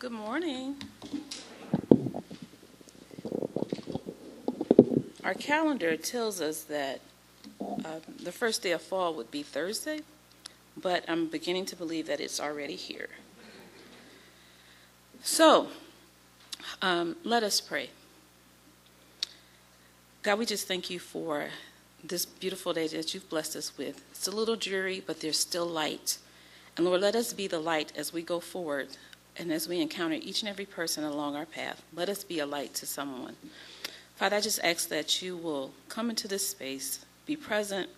Good morning. Our calendar tells us that uh, the first day of fall would be Thursday, but I'm beginning to believe that it's already here. So, um, let us pray. God, we just thank you for this beautiful day that you've blessed us with. It's a little dreary, but there's still light. And Lord, let us be the light as we go forward and as we encounter each and every person along our path. Let us be a light to someone. Father, I just ask that you will come into this space, be present.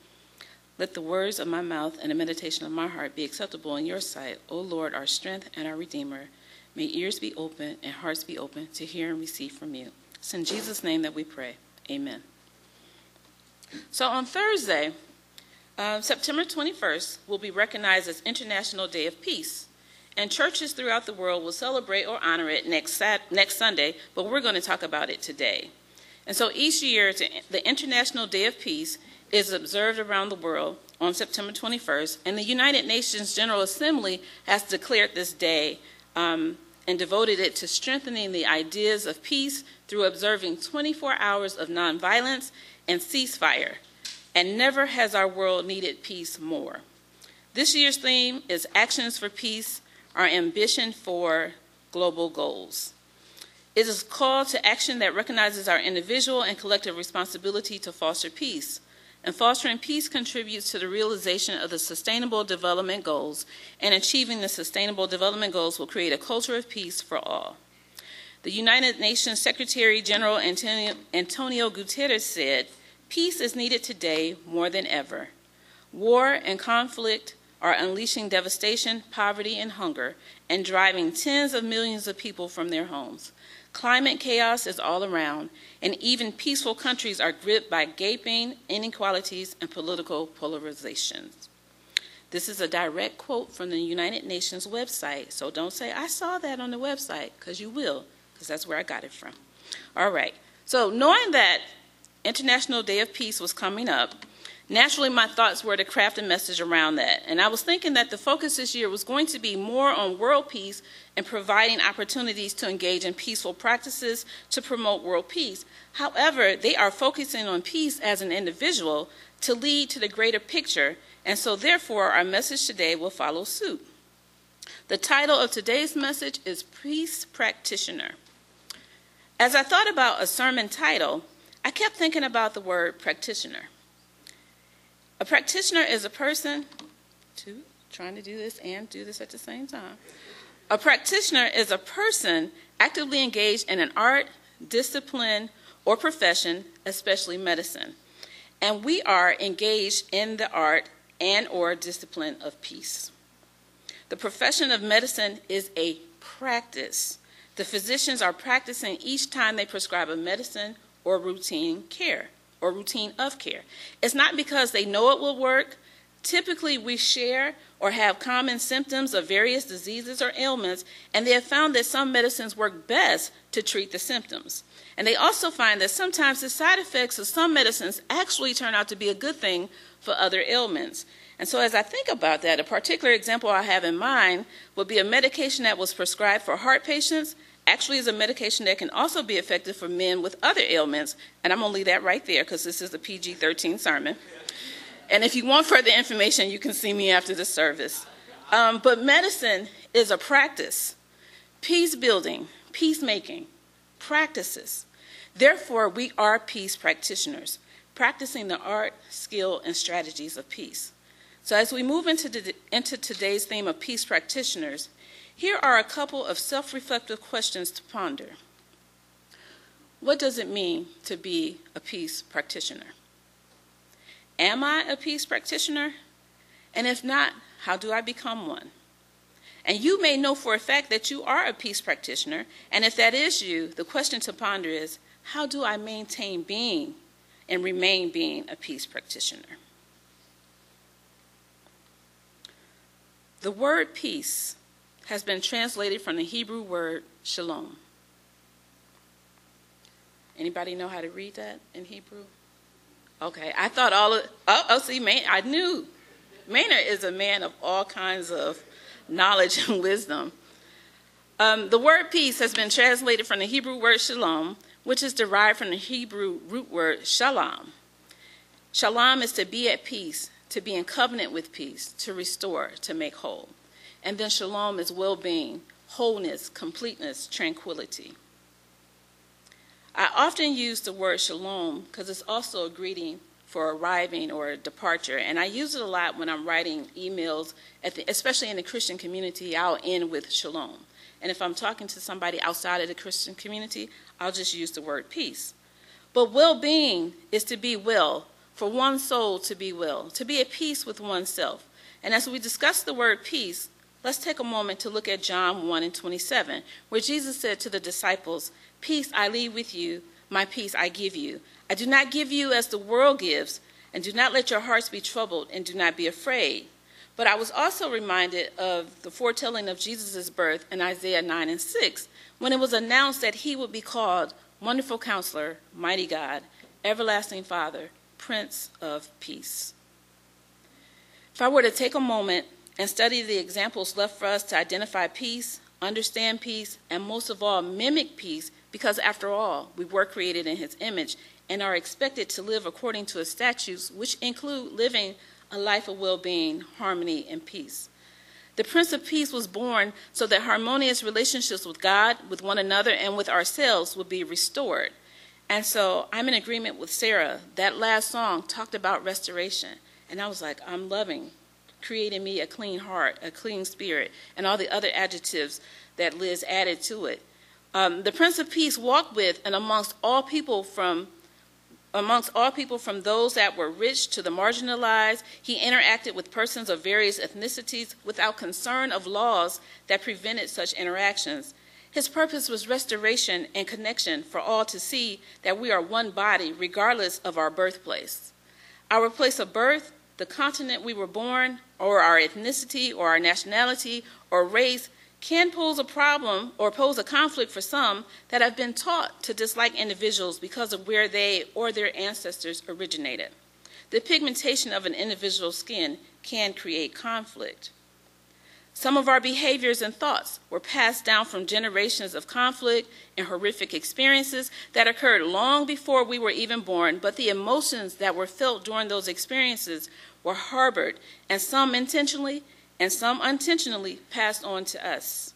Let the words of my mouth and the meditation of my heart be acceptable in your sight, O Lord, our strength and our Redeemer. May ears be open and hearts be open to hear and receive from you. It's in Jesus' name that we pray. Amen. So on Thursday, uh, September 21st, will be recognized as International Day of Peace. And churches throughout the world will celebrate or honor it next, next Sunday, but we're going to talk about it today. And so each year, the International Day of Peace is observed around the world on September 21st, and the United Nations General Assembly has declared this day um, and devoted it to strengthening the ideas of peace through observing 24 hours of nonviolence and ceasefire. And never has our world needed peace more. This year's theme is Actions for Peace, our ambition for global goals. It is a call to action that recognizes our individual and collective responsibility to foster peace. And fostering peace contributes to the realization of the Sustainable Development Goals, and achieving the Sustainable Development Goals will create a culture of peace for all. The United Nations Secretary General Antonio, Antonio Guterres said, Peace is needed today more than ever. War and conflict are unleashing devastation, poverty, and hunger, and driving tens of millions of people from their homes. Climate chaos is all around, and even peaceful countries are gripped by gaping inequalities and political polarizations. This is a direct quote from the United Nations website, so don't say, I saw that on the website, because you will because that's where I got it from. All right. So, knowing that International Day of Peace was coming up, naturally my thoughts were to craft a message around that. And I was thinking that the focus this year was going to be more on world peace and providing opportunities to engage in peaceful practices to promote world peace. However, they are focusing on peace as an individual to lead to the greater picture, and so therefore our message today will follow suit. The title of today's message is Peace Practitioner. As I thought about a sermon title, I kept thinking about the word practitioner. A practitioner is a person, two, trying to do this and do this at the same time. A practitioner is a person actively engaged in an art, discipline, or profession, especially medicine. And we are engaged in the art and or discipline of peace. The profession of medicine is a practice the physicians are practicing each time they prescribe a medicine or routine care or routine of care. It's not because they know it will work. Typically, we share or have common symptoms of various diseases or ailments, and they have found that some medicines work best to treat the symptoms. And they also find that sometimes the side effects of some medicines actually turn out to be a good thing for other ailments. And so, as I think about that, a particular example I have in mind would be a medication that was prescribed for heart patients. Actually, is a medication that can also be effective for men with other ailments. And I'm going to leave that right there because this is a PG 13 sermon. And if you want further information, you can see me after the service. Um, but medicine is a practice, peace building, peacemaking, practices. Therefore, we are peace practitioners, practicing the art, skill, and strategies of peace. So, as we move into, the, into today's theme of peace practitioners, here are a couple of self reflective questions to ponder. What does it mean to be a peace practitioner? Am I a peace practitioner? And if not, how do I become one? And you may know for a fact that you are a peace practitioner, and if that is you, the question to ponder is how do I maintain being and remain being a peace practitioner? The word peace has been translated from the Hebrew word shalom. Anybody know how to read that in Hebrew? Okay, I thought all of, oh, oh see, man, I knew. Maynard is a man of all kinds of knowledge and wisdom. Um, the word peace has been translated from the Hebrew word shalom, which is derived from the Hebrew root word shalom. Shalom is to be at peace, to be in covenant with peace, to restore, to make whole. And then shalom is well being, wholeness, completeness, tranquility. I often use the word shalom because it's also a greeting for arriving or departure. And I use it a lot when I'm writing emails, the, especially in the Christian community. I'll end with shalom. And if I'm talking to somebody outside of the Christian community, I'll just use the word peace. But well being is to be well, for one soul to be well, to be at peace with oneself. And as we discuss the word peace, let's take a moment to look at John 1 and 27, where Jesus said to the disciples, Peace I leave with you, my peace I give you. I do not give you as the world gives, and do not let your hearts be troubled, and do not be afraid. But I was also reminded of the foretelling of Jesus' birth in Isaiah 9 and 6, when it was announced that he would be called Wonderful Counselor, Mighty God, Everlasting Father, Prince of Peace. If I were to take a moment and study the examples left for us to identify peace, understand peace, and most of all, mimic peace, because after all, we were created in his image and are expected to live according to his statutes, which include living a life of well being, harmony, and peace. The Prince of Peace was born so that harmonious relationships with God, with one another, and with ourselves would be restored. And so I'm in agreement with Sarah. That last song talked about restoration. And I was like, I'm loving creating me a clean heart, a clean spirit, and all the other adjectives that Liz added to it. Um, the Prince of Peace walked with and amongst all people from amongst all people from those that were rich to the marginalized, he interacted with persons of various ethnicities without concern of laws that prevented such interactions. His purpose was restoration and connection for all to see that we are one body regardless of our birthplace. Our place of birth, the continent we were born, or our ethnicity, or our nationality, or race can pose a problem or pose a conflict for some that have been taught to dislike individuals because of where they or their ancestors originated. The pigmentation of an individual's skin can create conflict. Some of our behaviors and thoughts were passed down from generations of conflict and horrific experiences that occurred long before we were even born, but the emotions that were felt during those experiences were harbored, and some intentionally and some unintentionally passed on to us.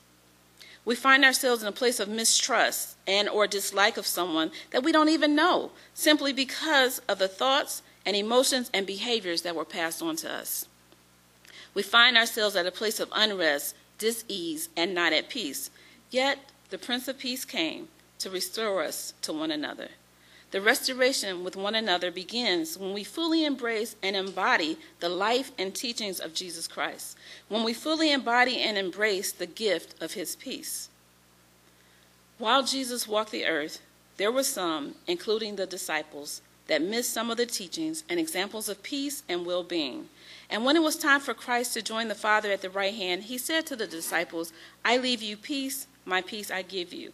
We find ourselves in a place of mistrust and or dislike of someone that we don't even know simply because of the thoughts and emotions and behaviors that were passed on to us. We find ourselves at a place of unrest, dis-ease, and not at peace. Yet the Prince of Peace came to restore us to one another. The restoration with one another begins when we fully embrace and embody the life and teachings of Jesus Christ, when we fully embody and embrace the gift of his peace. While Jesus walked the earth, there were some, including the disciples, that missed some of the teachings and examples of peace and well being. And when it was time for Christ to join the Father at the right hand, he said to the disciples, I leave you peace, my peace I give you.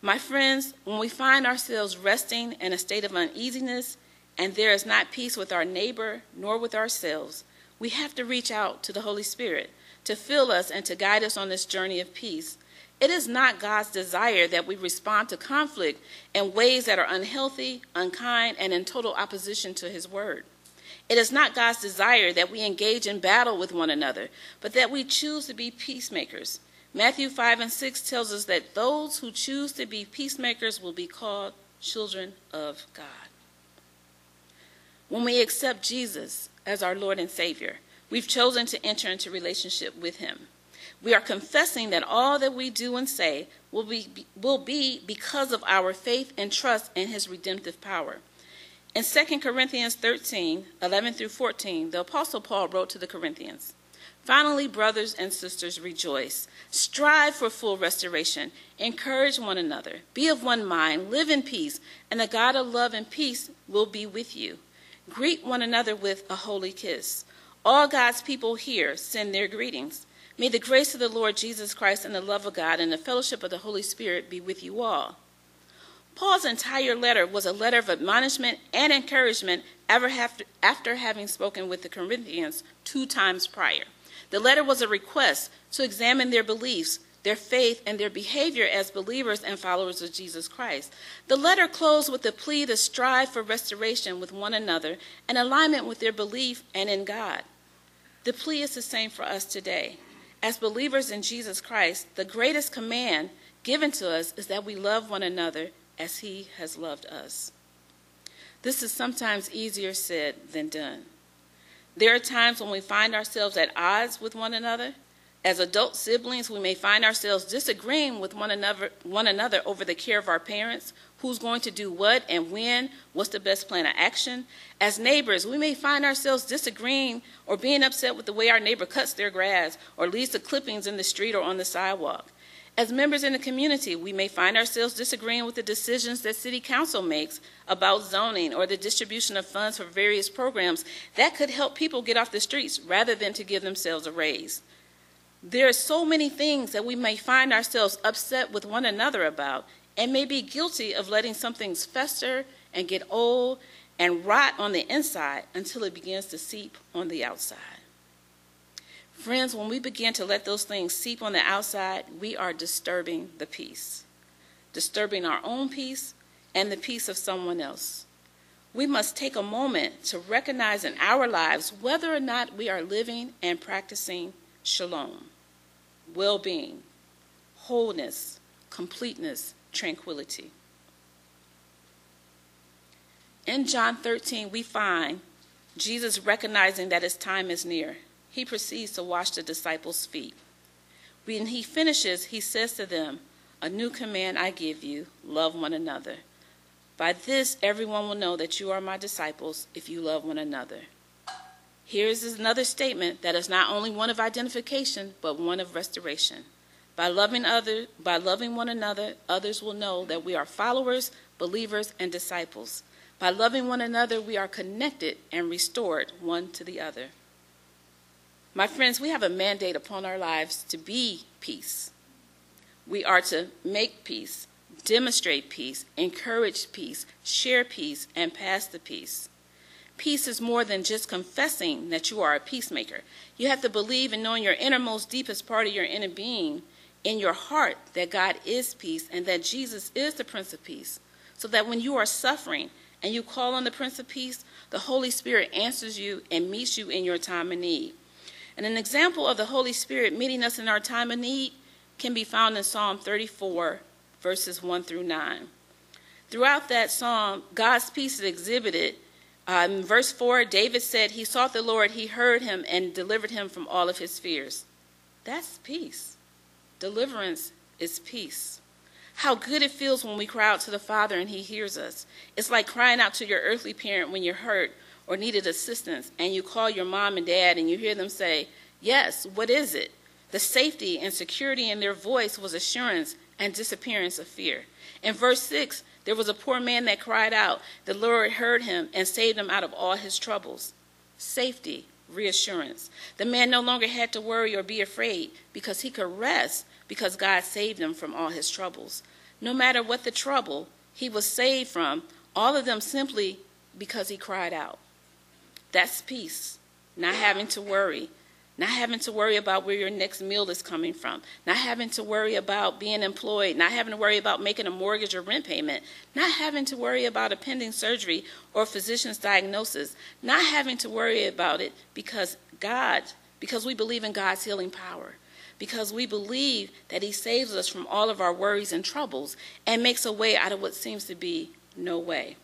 My friends, when we find ourselves resting in a state of uneasiness and there is not peace with our neighbor nor with ourselves, we have to reach out to the Holy Spirit to fill us and to guide us on this journey of peace. It is not God's desire that we respond to conflict in ways that are unhealthy, unkind, and in total opposition to His word. It is not God's desire that we engage in battle with one another, but that we choose to be peacemakers Matthew 5 and 6 tells us that those who choose to be peacemakers will be called children of God. When we accept Jesus as our Lord and Savior, we've chosen to enter into relationship with Him. We are confessing that all that we do and say will be, will be because of our faith and trust in His redemptive power. In 2 Corinthians 13 11 through 14, the Apostle Paul wrote to the Corinthians. Finally, brothers and sisters, rejoice. Strive for full restoration. Encourage one another. Be of one mind. Live in peace. And the God of love and peace will be with you. Greet one another with a holy kiss. All God's people here send their greetings. May the grace of the Lord Jesus Christ and the love of God and the fellowship of the Holy Spirit be with you all. Paul's entire letter was a letter of admonishment and encouragement after having spoken with the Corinthians two times prior. The letter was a request to examine their beliefs, their faith, and their behavior as believers and followers of Jesus Christ. The letter closed with a plea to strive for restoration with one another and alignment with their belief and in God. The plea is the same for us today. As believers in Jesus Christ, the greatest command given to us is that we love one another as he has loved us. This is sometimes easier said than done. There are times when we find ourselves at odds with one another as adult siblings, we may find ourselves disagreeing with one another, one another over the care of our parents, who's going to do what and when, what's the best plan of action. As neighbors, we may find ourselves disagreeing or being upset with the way our neighbor cuts their grass or leaves the clippings in the street or on the sidewalk. As members in the community, we may find ourselves disagreeing with the decisions that City Council makes about zoning or the distribution of funds for various programs that could help people get off the streets rather than to give themselves a raise. There are so many things that we may find ourselves upset with one another about and may be guilty of letting some things fester and get old and rot on the inside until it begins to seep on the outside. Friends, when we begin to let those things seep on the outside, we are disturbing the peace, disturbing our own peace and the peace of someone else. We must take a moment to recognize in our lives whether or not we are living and practicing shalom well being, wholeness, completeness, tranquility. In John 13, we find Jesus recognizing that his time is near. He proceeds to wash the disciples' feet. When he finishes, he says to them, A new command I give you love one another. By this, everyone will know that you are my disciples if you love one another. Here's another statement that is not only one of identification, but one of restoration. By loving other, by loving one another, others will know that we are followers, believers, and disciples. By loving one another, we are connected and restored one to the other. My friends, we have a mandate upon our lives to be peace. We are to make peace, demonstrate peace, encourage peace, share peace, and pass the peace. Peace is more than just confessing that you are a peacemaker. You have to believe and know in your innermost, deepest part of your inner being, in your heart, that God is peace and that Jesus is the Prince of Peace. So that when you are suffering and you call on the Prince of Peace, the Holy Spirit answers you and meets you in your time of need. And an example of the Holy Spirit meeting us in our time of need can be found in Psalm 34, verses 1 through 9. Throughout that psalm, God's peace is exhibited um, verse 4 David said, He sought the Lord, he heard him, and delivered him from all of his fears. That's peace. Deliverance is peace. How good it feels when we cry out to the Father and He hears us. It's like crying out to your earthly parent when you're hurt or needed assistance, and you call your mom and dad and you hear them say, Yes, what is it? The safety and security in their voice was assurance and disappearance of fear. In verse 6, there was a poor man that cried out. The Lord heard him and saved him out of all his troubles. Safety, reassurance. The man no longer had to worry or be afraid because he could rest because God saved him from all his troubles. No matter what the trouble he was saved from, all of them simply because he cried out. That's peace, not having to worry, not having to worry about where your next meal is coming from, not having to worry about being employed, not having to worry about making a mortgage or rent payment, not having to worry about a pending surgery or physician's diagnosis, not having to worry about it because God, because we believe in God's healing power, because we believe that He saves us from all of our worries and troubles and makes a way out of what seems to be no way.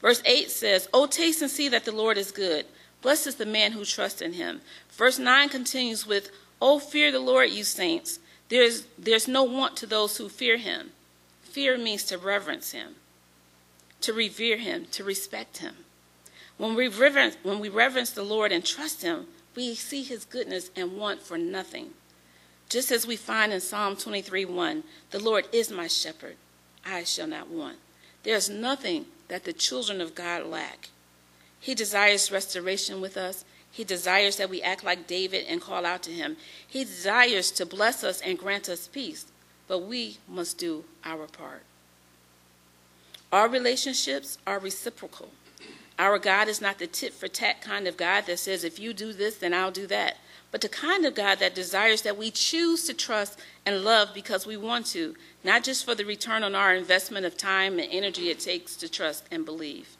Verse 8 says, Oh, taste and see that the Lord is good. Blessed is the man who trusts in him. Verse 9 continues with, Oh, fear the Lord, you saints. There's, there's no want to those who fear him. Fear means to reverence him, to revere him, to respect him. When we, reverence, when we reverence the Lord and trust him, we see his goodness and want for nothing. Just as we find in Psalm 23 1, the Lord is my shepherd, I shall not want. There's nothing that the children of God lack. He desires restoration with us. He desires that we act like David and call out to him. He desires to bless us and grant us peace, but we must do our part. Our relationships are reciprocal. Our God is not the tit for tat kind of God that says, if you do this, then I'll do that, but the kind of God that desires that we choose to trust and love because we want to, not just for the return on our investment of time and energy it takes to trust and believe.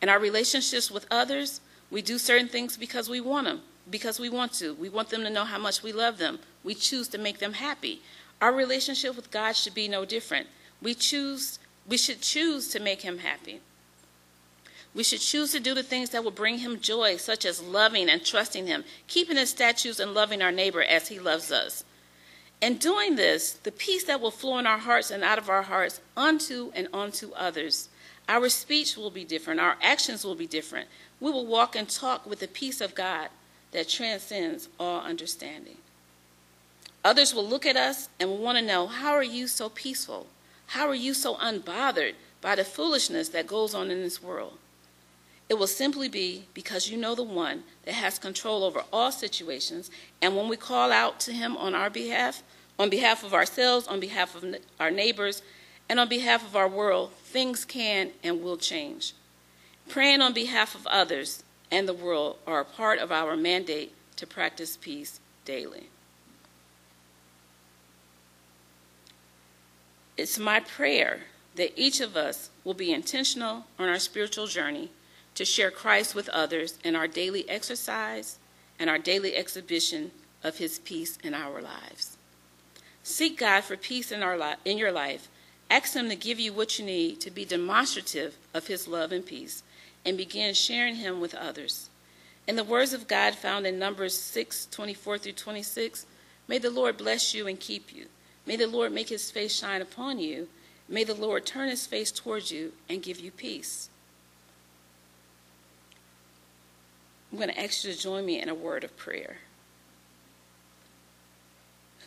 In our relationships with others, we do certain things because we want them, because we want to. We want them to know how much we love them. We choose to make them happy. Our relationship with God should be no different. We choose we should choose to make him happy. We should choose to do the things that will bring him joy, such as loving and trusting him, keeping his statutes and loving our neighbor as he loves us. In doing this, the peace that will flow in our hearts and out of our hearts unto and onto others. Our speech will be different, our actions will be different. We will walk and talk with the peace of God that transcends all understanding. Others will look at us and will want to know, How are you so peaceful? How are you so unbothered by the foolishness that goes on in this world? It will simply be because you know the one that has control over all situations, and when we call out to him on our behalf, on behalf of ourselves, on behalf of our neighbors, and on behalf of our world, things can and will change. Praying on behalf of others and the world are a part of our mandate to practice peace daily. It's my prayer that each of us will be intentional on our spiritual journey to share Christ with others in our daily exercise and our daily exhibition of his peace in our lives. Seek God for peace in, our li- in your life. Ask him to give you what you need to be demonstrative of his love and peace and begin sharing him with others. In the words of God found in Numbers 6 24 through 26, may the Lord bless you and keep you. May the Lord make his face shine upon you. May the Lord turn his face towards you and give you peace. I'm going to ask you to join me in a word of prayer.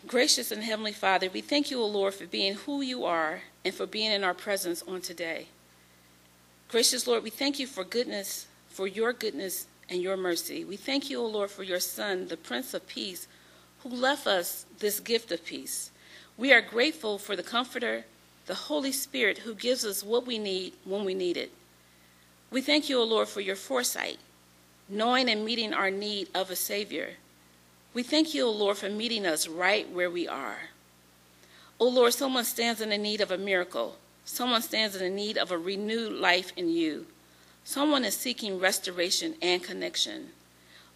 Gracious and Heavenly Father, we thank you, O Lord, for being who you are and for being in our presence on today. Gracious Lord, we thank you for goodness, for your goodness and your mercy. We thank you, O Lord, for your Son, the Prince of Peace, who left us this gift of peace. We are grateful for the Comforter, the Holy Spirit, who gives us what we need when we need it. We thank you, O Lord, for your foresight, knowing and meeting our need of a Savior. We thank you, O Lord, for meeting us right where we are. O Lord, someone stands in the need of a miracle. Someone stands in the need of a renewed life in you. Someone is seeking restoration and connection.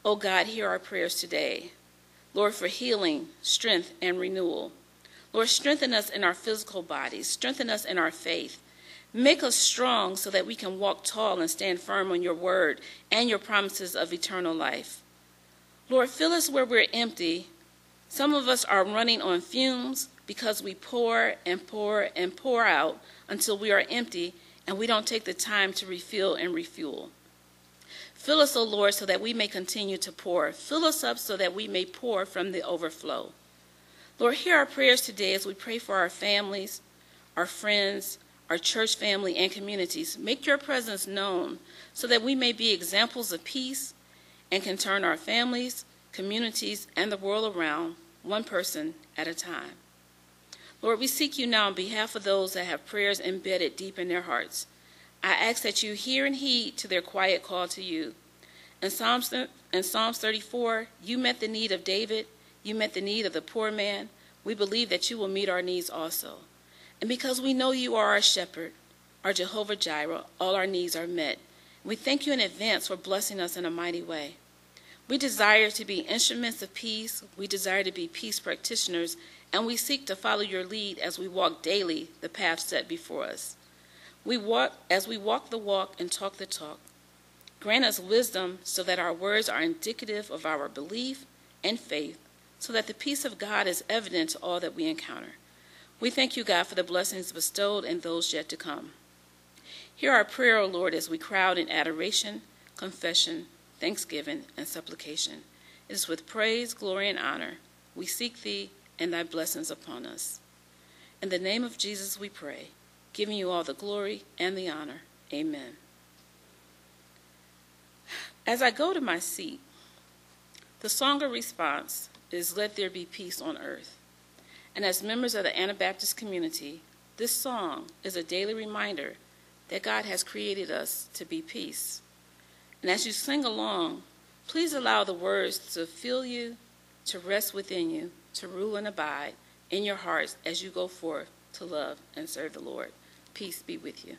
O God, hear our prayers today. Lord, for healing, strength, and renewal. Lord, strengthen us in our physical bodies, strengthen us in our faith. Make us strong so that we can walk tall and stand firm on your word and your promises of eternal life. Lord, fill us where we're empty. Some of us are running on fumes because we pour and pour and pour out until we are empty and we don't take the time to refill and refuel. Fill us, O Lord, so that we may continue to pour. Fill us up so that we may pour from the overflow. Lord, hear our prayers today as we pray for our families, our friends, our church family, and communities. Make your presence known so that we may be examples of peace and can turn our families, communities, and the world around one person at a time. Lord, we seek you now on behalf of those that have prayers embedded deep in their hearts. I ask that you hear and heed to their quiet call to you. In Psalms, in Psalms 34, you met the need of David you met the need of the poor man. We believe that you will meet our needs also. And because we know you are our shepherd, our Jehovah Jireh, all our needs are met. We thank you in advance for blessing us in a mighty way. We desire to be instruments of peace. We desire to be peace practitioners, and we seek to follow your lead as we walk daily the path set before us. We walk as we walk the walk and talk the talk. Grant us wisdom so that our words are indicative of our belief and faith so that the peace of God is evident to all that we encounter. We thank you, God, for the blessings bestowed and those yet to come. Hear our prayer, O Lord, as we crowd in adoration, confession, thanksgiving, and supplication. It is with praise, glory, and honor we seek thee and thy blessings upon us. In the name of Jesus we pray, giving you all the glory and the honor. Amen. As I go to my seat, the song of response is Let There Be Peace on Earth. And as members of the Anabaptist community, this song is a daily reminder that God has created us to be peace. And as you sing along, please allow the words to fill you, to rest within you, to rule and abide in your hearts as you go forth to love and serve the Lord. Peace be with you.